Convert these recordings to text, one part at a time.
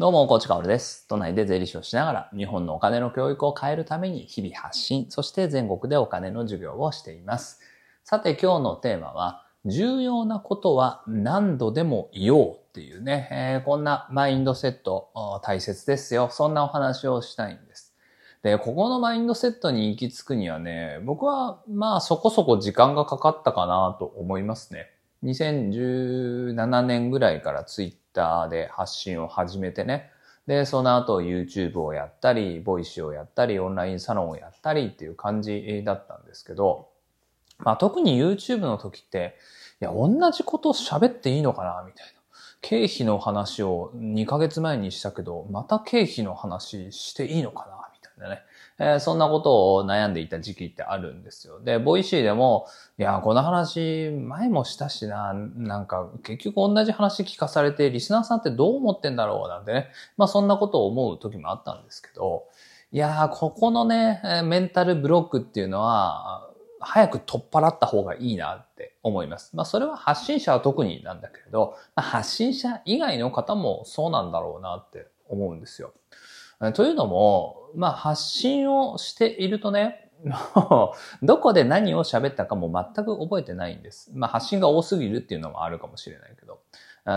どうも、コーチカオルです。都内で税理士をしながら、日本のお金の教育を変えるために日々発信、そして全国でお金の授業をしています。さて、今日のテーマは、重要なことは何度でも言おうっていうね、えーこんなマインドセット大切ですよ。そんなお話をしたいんです。で、ここのマインドセットに行き着くにはね、僕はまあそこそこ時間がかかったかなと思いますね。2017年ぐらいからツイッターで発信を始めてね。で、その後 YouTube をやったり、ボイシーをやったり、オンラインサロンをやったりっていう感じだったんですけど、まあ特に YouTube の時って、いや、同じこと喋っていいのかなみたいな。経費の話を2ヶ月前にしたけど、また経費の話していいのかなみたいなね。えーそんなことを悩んでいた時期ってあるんですよ。で、ボイシーでも、いや、この話前もしたしな、なんか結局同じ話聞かされて、リスナーさんってどう思ってんだろうなんてね。まあそんなことを思う時もあったんですけど、いやー、ここのね、メンタルブロックっていうのは、早く取っ払った方がいいなって思います。まあそれは発信者は特になんだけれど、発信者以外の方もそうなんだろうなって思うんですよ。というのも、まあ発信をしているとね、どこで何を喋ったかも全く覚えてないんです。まあ発信が多すぎるっていうのもあるかもしれないけど。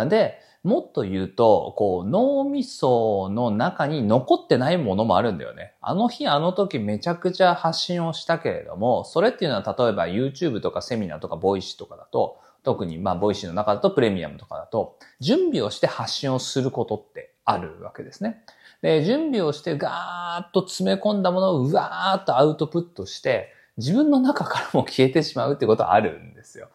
で、もっと言うと、こう脳みその中に残ってないものもあるんだよね。あの日あの時めちゃくちゃ発信をしたけれども、それっていうのは例えば YouTube とかセミナーとかボイシーとかだと、特にまあボイシーの中だとプレミアムとかだと、準備をして発信をすることってあるわけですね。で、準備をしてガーッと詰め込んだものをうわーっとアウトプットして、自分の中からも消えてしまうってことはあるんですよ。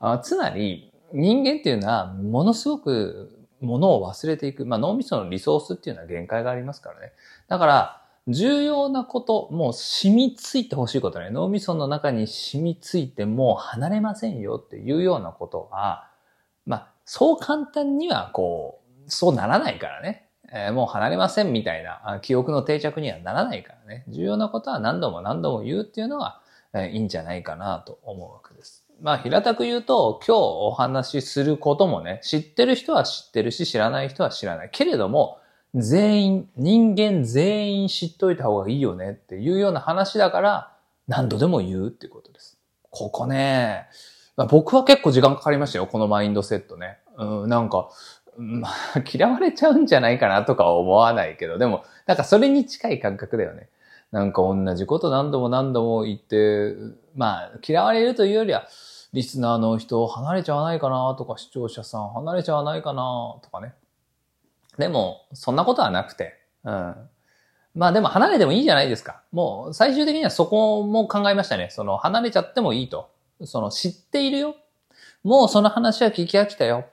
あつまり、人間っていうのは、ものすごくものを忘れていく。まあ脳みそのリソースっていうのは限界がありますからね。だから、重要なこと、もう染みついてほしいことね。脳みその中に染みついてもう離れませんよっていうようなことは、まあ、そう簡単にはこう、そうならないからね。えーもう離れませんみたいな記憶の定着にはならないからね。重要なことは何度も何度も言うっていうのが、えーいいんじゃないかなと思うわけです。まあ、平たく言うと、今日お話しすることもね、知ってる人は知ってるし、知らない人は知らない。けれども、全員、人間全員知っといた方がいいよねっていうような話だから、何度でも言うっていうことです。ここね、僕は結構時間かかりましたよ、このマインドセットね。うん、なんか、まあ、嫌われちゃうんじゃないかなとか思わないけど、でも、なんかそれに近い感覚だよね。なんか同じこと何度も何度も言って、まあ、嫌われるというよりは、リスナーの人離れちゃわないかなとか、視聴者さん離れちゃわないかなとかね。でも、そんなことはなくて、うん。まあでも離れてもいいじゃないですか。もう最終的にはそこも考えましたね。その離れちゃってもいいと。その知っているよ。もうその話は聞き飽きたよ。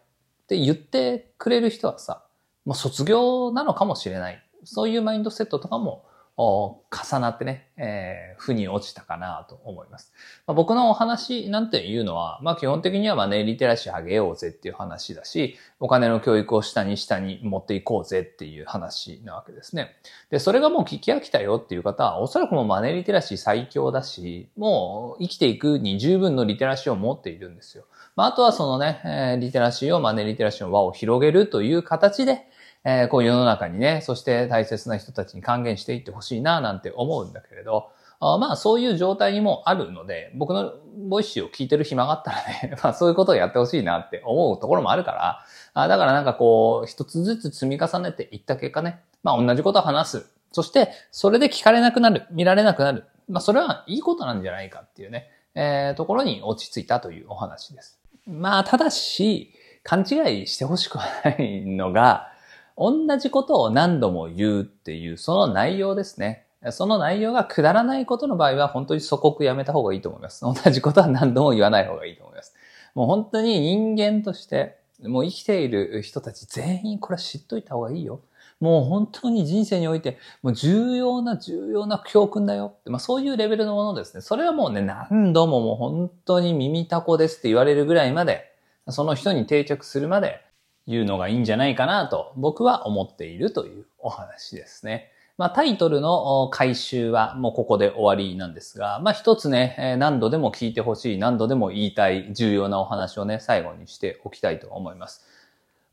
って言ってくれる人はさ、まあ卒業なのかもしれない。そういうマインドセットとかも重なってね、えー、負に落ちたかなと思います。まあ、僕のお話なんていうのは、まあ基本的にはマネーリテラシー上げようぜっていう話だし、お金の教育を下に下に持っていこうぜっていう話なわけですね。で、それがもう聞き飽きたよっていう方は、おそらくもうマネーリテラシー最強だし、もう生きていくに十分のリテラシーを持っているんですよ。まあ、あとはそのね、えーリテラシーをマネーリテラシーの輪を広げるという形で、えーこう世の中にね、そして大切な人たちに還元していってほしいななんて思うんだけれど、あまあそういう状態にもあるので、僕のボイシーを聞いてる暇があったらね、まあそういうことをやってほしいなって思うところもあるから、あだからなんかこう、一つずつ積み重ねていった結果ね、まあ同じことを話す。そして、それで聞かれなくなる、見られなくなる。まあそれはいいことなんじゃないかっていうね、えーところに落ち着いたというお話です。まあただし、勘違いしてほしくはないのが、同じことを何度も言うっていう、その内容ですね。その内容がくだらないことの場合は、本当に祖国やめた方がいいと思います。同じことは何度も言わない方がいいと思います。もう本当に人間として、もう生きている人たち全員これは知っといた方がいいよ。もう本当に人生において、もう重要な重要な教訓だよ。まあそういうレベルのものですね。それはもうね、何度ももう本当に耳たこですって言われるぐらいまで、その人に定着するまで言うのがいいんじゃないかなと僕は思っているというお話ですね。まあタイトルの回収はもうここで終わりなんですが、まあ一つね、何度でも聞いてほしい、何度でも言いたい重要なお話をね、最後にしておきたいと思います。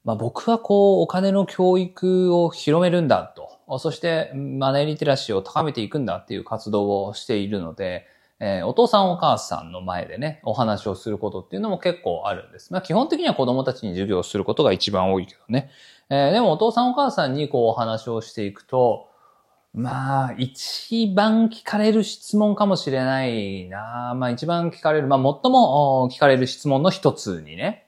まあ僕はこう、お金の教育を広めるんだと、そしてマネーリテラシーを高めていくんだっていう活動をしているので、えー、お父さんお母さんの前でね、お話をすることっていうのも結構あるんです。まあ基本的には子供たちに授業をすることが一番多いけどね。えー、でもお父さんお母さんにこうお話をしていくと、まあ、一番聞かれる質問かもしれないな。まあ一番聞かれる、まあ最も聞かれる質問の一つにね、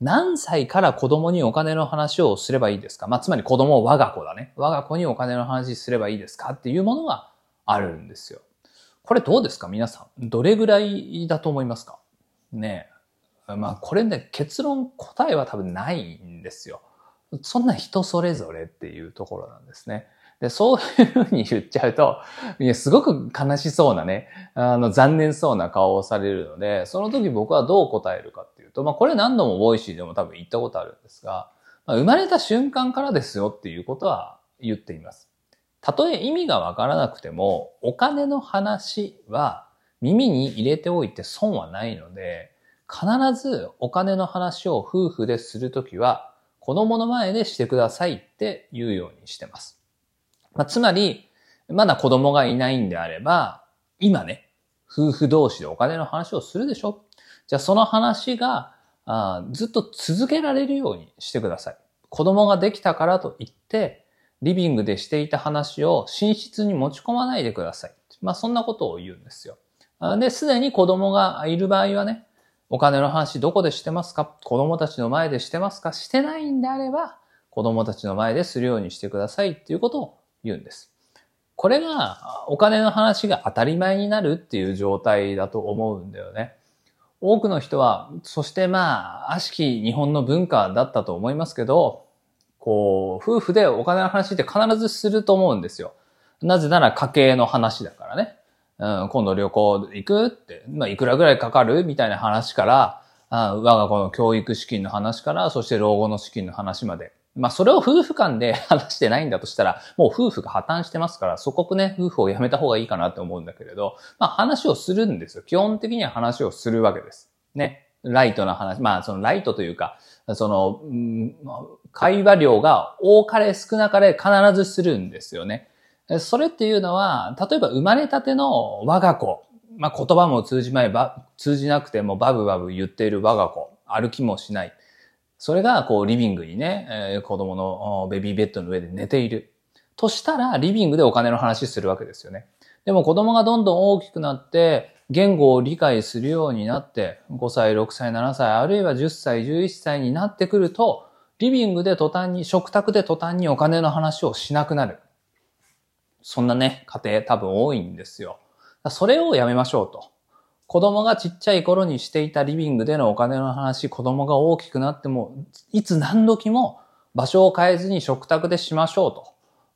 何歳から子供にお金の話をすればいいですか？まあつまり子供我が子だね。我が子にお金の話すればいいですか？っていうものがあるんですよ。これどうですか？皆さん。どれぐらいだと思いますか？ねえまあこれね、結論答えは多分ないんですよ。そんな人それぞれっていうところなんですね。で、そういうふうに言っちゃうと、いや、すごく悲しそうなね、あの、残念そうな顔をされるので、その時僕はどう答えるかっていうと、まあ、これ何度もボイシーでも多分言ったことあるんですが、まあ、生まれた瞬間からですよっていうことは言っています。たとえ意味がわからなくても、お金の話は耳に入れておいて損はないので、必ずお金の話を夫婦でするときは、子供の前でしてくださいって言うようにしてます。まあ、つまり、まだ子供がいないんであれば、今ね、夫婦同士でお金の話をするでしょじゃあその話があずっと続けられるようにしてください。子供ができたからといって、リビングでしていた話を寝室に持ち込まないでください。まあそんなことを言うんですよ。で、すでに子供がいる場合はね、お金の話どこでしてますか？子供たちの前でしてますか？してないんであれば、子供たちの前でするようにしてくださいっていうことを言うんです。これがお金の話が当たり前になるっていう状態だと思うんだよね。多くの人は、そしてまあ、悪しき日本の文化だったと思いますけど、こう、夫婦でお金の話って必ずすると思うんですよ。なぜなら家計の話だからね。うん、今度旅行行くって、まあ、いくらぐらいかかるみたいな話から、あ我が子の教育資金の話から、そして老後の資金の話まで。まあ、それを夫婦間で 話してないんだとしたら、もう夫婦が破綻してますから、そこね、夫婦をやめた方がいいかなって思うんだけれど、まあ、話をするんですよ。基本的には話をするわけです。ね。ライトな話、まあ、そのライトというか、その、会話量が多かれ少なかれ必ずするんですよね。それっていうのは、例えば生まれたての我が子、まあ、言葉も通じまいば、通じなくてもバブバブ言っている我が子、歩きもしない。それが、こう、リビングにね、えー、子供のベビーベッドの上で寝ている。としたら、リビングでお金の話するわけですよね。でも子供がどんどん大きくなって、言語を理解するようになって、5歳、6歳、7歳、あるいは10歳、11歳になってくると、リビングで途端に、食卓で途端にお金の話をしなくなる。そんなね、家庭多分多いんですよ。それをやめましょうと。子供がちっちゃい頃にしていたリビングでのお金の話、子供が大きくなっても、いつ何時も場所を変えずに食卓でしましょう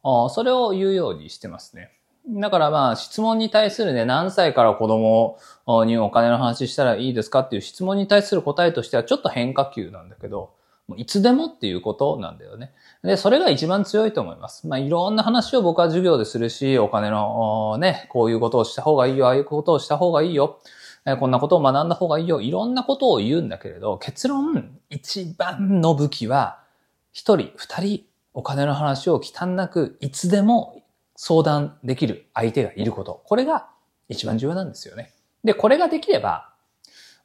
と。それを言うようにしてますね。だからまあ質問に対するね、何歳から子供にお金の話したらいいですかっていう質問に対する答えとしてはちょっと変化球なんだけど、いつでもっていうことなんだよね。で、それが一番強いと思います。まあ、いろんな話を僕は授業でするし、お金のね、こういうことをした方がいいよ、ああいうことをした方がいいよ。えこんなことを学んだ方がいいよ。いろんなことを言うんだけれど、結論、一番の武器は、一人、二人、お金の話を忌憚なく、いつでも相談できる相手がいること。これが一番重要なんですよね。で、これができれば、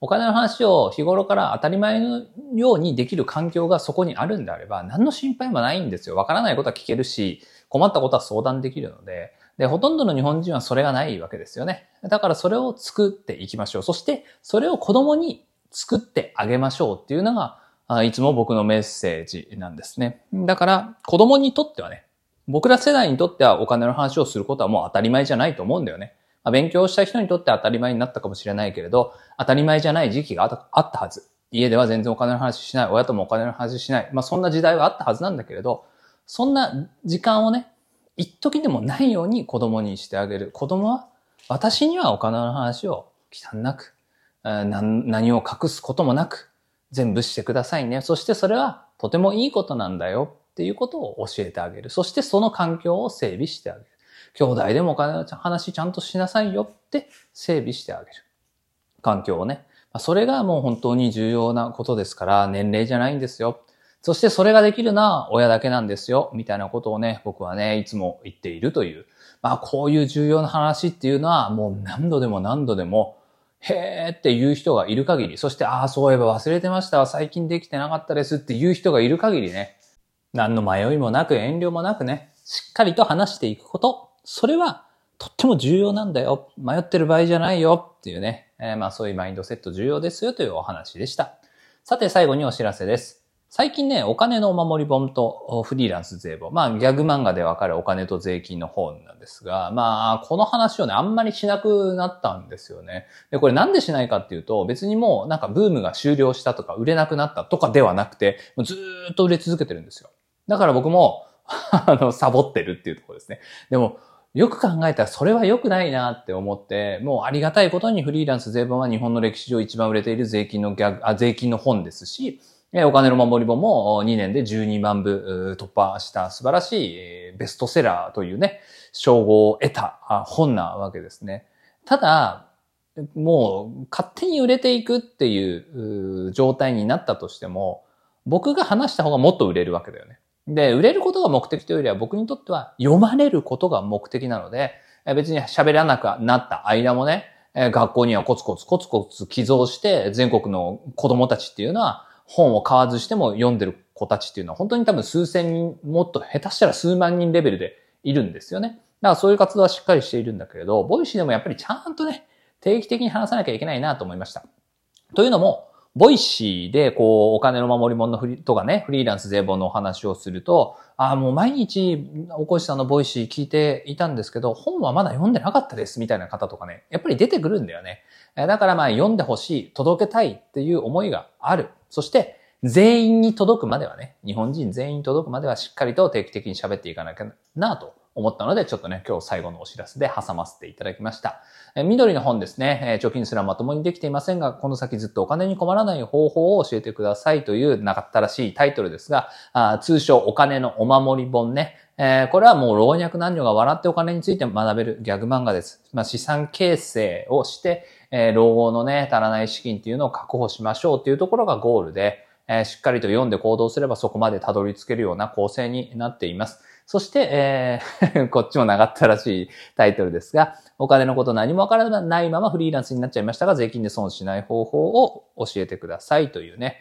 お金の話を日頃から当たり前のようにできる環境がそこにあるんであれば、何の心配もないんですよ。わからないことは聞けるし、困ったことは相談できるので、で、ほとんどの日本人はそれがないわけですよね。だからそれを作っていきましょう。そして、それを子供に作ってあげましょうっていうのが、いつも僕のメッセージなんですね。だから、子供にとってはね、僕ら世代にとってはお金の話をすることはもう当たり前じゃないと思うんだよね。まあ、勉強した人にとって当たり前になったかもしれないけれど、当たり前じゃない時期があったはず。家では全然お金の話しない。親ともお金の話しない。まあそんな時代はあったはずなんだけれど、そんな時間をね、一時でもないように子供にしてあげる。子供は、私にはお金の話を忌憚なく、何を隠すこともなく、全部してくださいね。そしてそれはとてもいいことなんだよっていうことを教えてあげる。そしてその環境を整備してあげる。兄弟でもお金の話ちゃんとしなさいよって整備してあげる。環境をね。それがもう本当に重要なことですから、年齢じゃないんですよ。そしてそれができるのは親だけなんですよ、みたいなことをね、僕はね、いつも言っているという。まあこういう重要な話っていうのはもう何度でも何度でも、へーって言う人がいる限り、そして、ああ、そういえば忘れてました、最近できてなかったですっていう人がいる限りね、何の迷いもなく遠慮もなくね、しっかりと話していくこと、それはとっても重要なんだよ。迷ってる場合じゃないよっていうね、えー、まあそういうマインドセット重要ですよというお話でした。さて最後にお知らせです。最近ね、お金のお守り本とフリーランス税本。まあ、ギャグ漫画でわかるお金と税金の本なんですが、まあ、この話をね、あんまりしなくなったんですよね。で、これなんでしないかっていうと、別にもうなんかブームが終了したとか、売れなくなったとかではなくて、もうずーっと売れ続けてるんですよ。だから僕も、あの、サボってるっていうところですね。でも、よく考えたらそれは良くないなって思って、もうありがたいことにフリーランス税本は日本の歴史上一番売れている税金のギャグ、あ、税金の本ですし、お金の守り本も2年で12万部突破した素晴らしいベストセラーというね、称号を得た本なわけですね。ただ、もう勝手に売れていくっていう状態になったとしても、僕が話した方がもっと売れるわけだよね。で、売れることが目的というよりは僕にとっては読まれることが目的なので、別に喋らなくなった間もね、学校にはコツコツコツコツ寄贈して全国の子供たちっていうのは本を買わずしても読んでる子たちっていうのは本当に多分数千人、もっと下手したら数万人レベルでいるんですよね。だからそういう活動はしっかりしているんだけれど、ボイシーでもやっぱりちゃんとね、定期的に話さなきゃいけないなと思いました。というのも、ボイシーで、こう、お金の守り物のフリとかね、フリーランス税本のお話をすると、ああ、もう毎日、大河内さんのボイシー聞いていたんですけど、本はまだ読んでなかったです、みたいな方とかね、やっぱり出てくるんだよね。だからまあ、読んでほしい、届けたいっていう思いがある。そして、全員に届くまではね、日本人全員に届くまではしっかりと定期的に喋っていかなきゃなと思ったので、ちょっとね、今日最後のお知らせで挟ませていただきました。え緑の本ですね、え貯金すらまともにできていませんが、この先ずっとお金に困らない方法を教えてくださいというなかったらしいタイトルですが、あ通称お金のお守り本ね、えー、これはもう老若男女が笑ってお金について学べるギャグ漫画です。まあ、資産形成をして、えー、老後のね、足らない資金っていうのを確保しましょうっていうところがゴールで、えー、しっかりと読んで行動すればそこまでたどり着けるような構成になっています。そして、えー こっちも長ったらしいタイトルですが、お金のこと何もわからないままフリーランスになっちゃいましたが、税金で損しない方法を教えてくださいというね。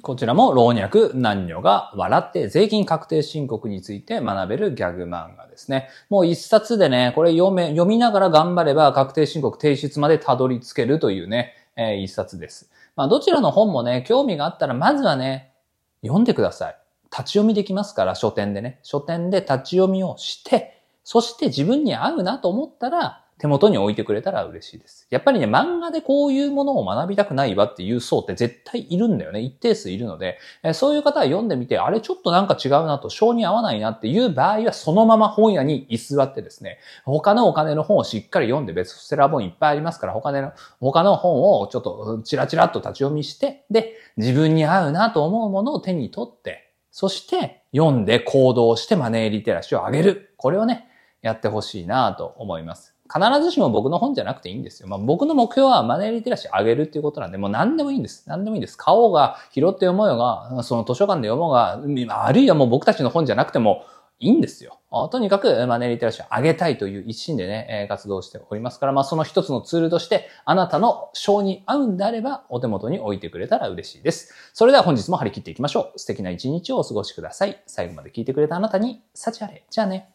こちらも老若男女が笑って税金確定申告について学べるギャグ漫画ですね。もう一冊でね、これ読め、読みながら頑張れば確定申告提出までたどり着けるというね、えー、一冊です。まあどちらの本もね、興味があったらまずはね、読んでください。立ち読みできますから、書店でね。書店で立ち読みをして、そして自分に合うなと思ったら、手元に置いてくれたら嬉しいです。やっぱりね、漫画でこういうものを学びたくないわっていう層って絶対いるんだよね。一定数いるので、えそういう方は読んでみて、あれちょっとなんか違うなと、性に合わないなっていう場合は、そのまま本屋に居座ってですね、他のお金の本をしっかり読んで、ベストセラー本いっぱいありますから、他の、他の本をちょっとチラチラっと立ち読みして、で、自分に合うなと思うものを手に取って、そして読んで行動してマネーリテラシーを上げる。これをね、やってほしいなと思います。必ずしも僕の本じゃなくていいんですよ。まあ、僕の目標はマネーリテラシー上げるっていうことなんで、もう何でもいいんです。何でもいいんです。買おうが、拾って読もうが、その図書館で読もうが、あるいはもう僕たちの本じゃなくてもいいんですよ。とにかくマネーリテラシーを上げたいという一心でね、活動しておりますから、まあその一つのツールとして、あなたの賞に合うんであれば、お手元に置いてくれたら嬉しいです。それでは本日も張り切っていきましょう。素敵な一日をお過ごしください。最後まで聞いてくれたあなたに、幸あれ。じゃあね。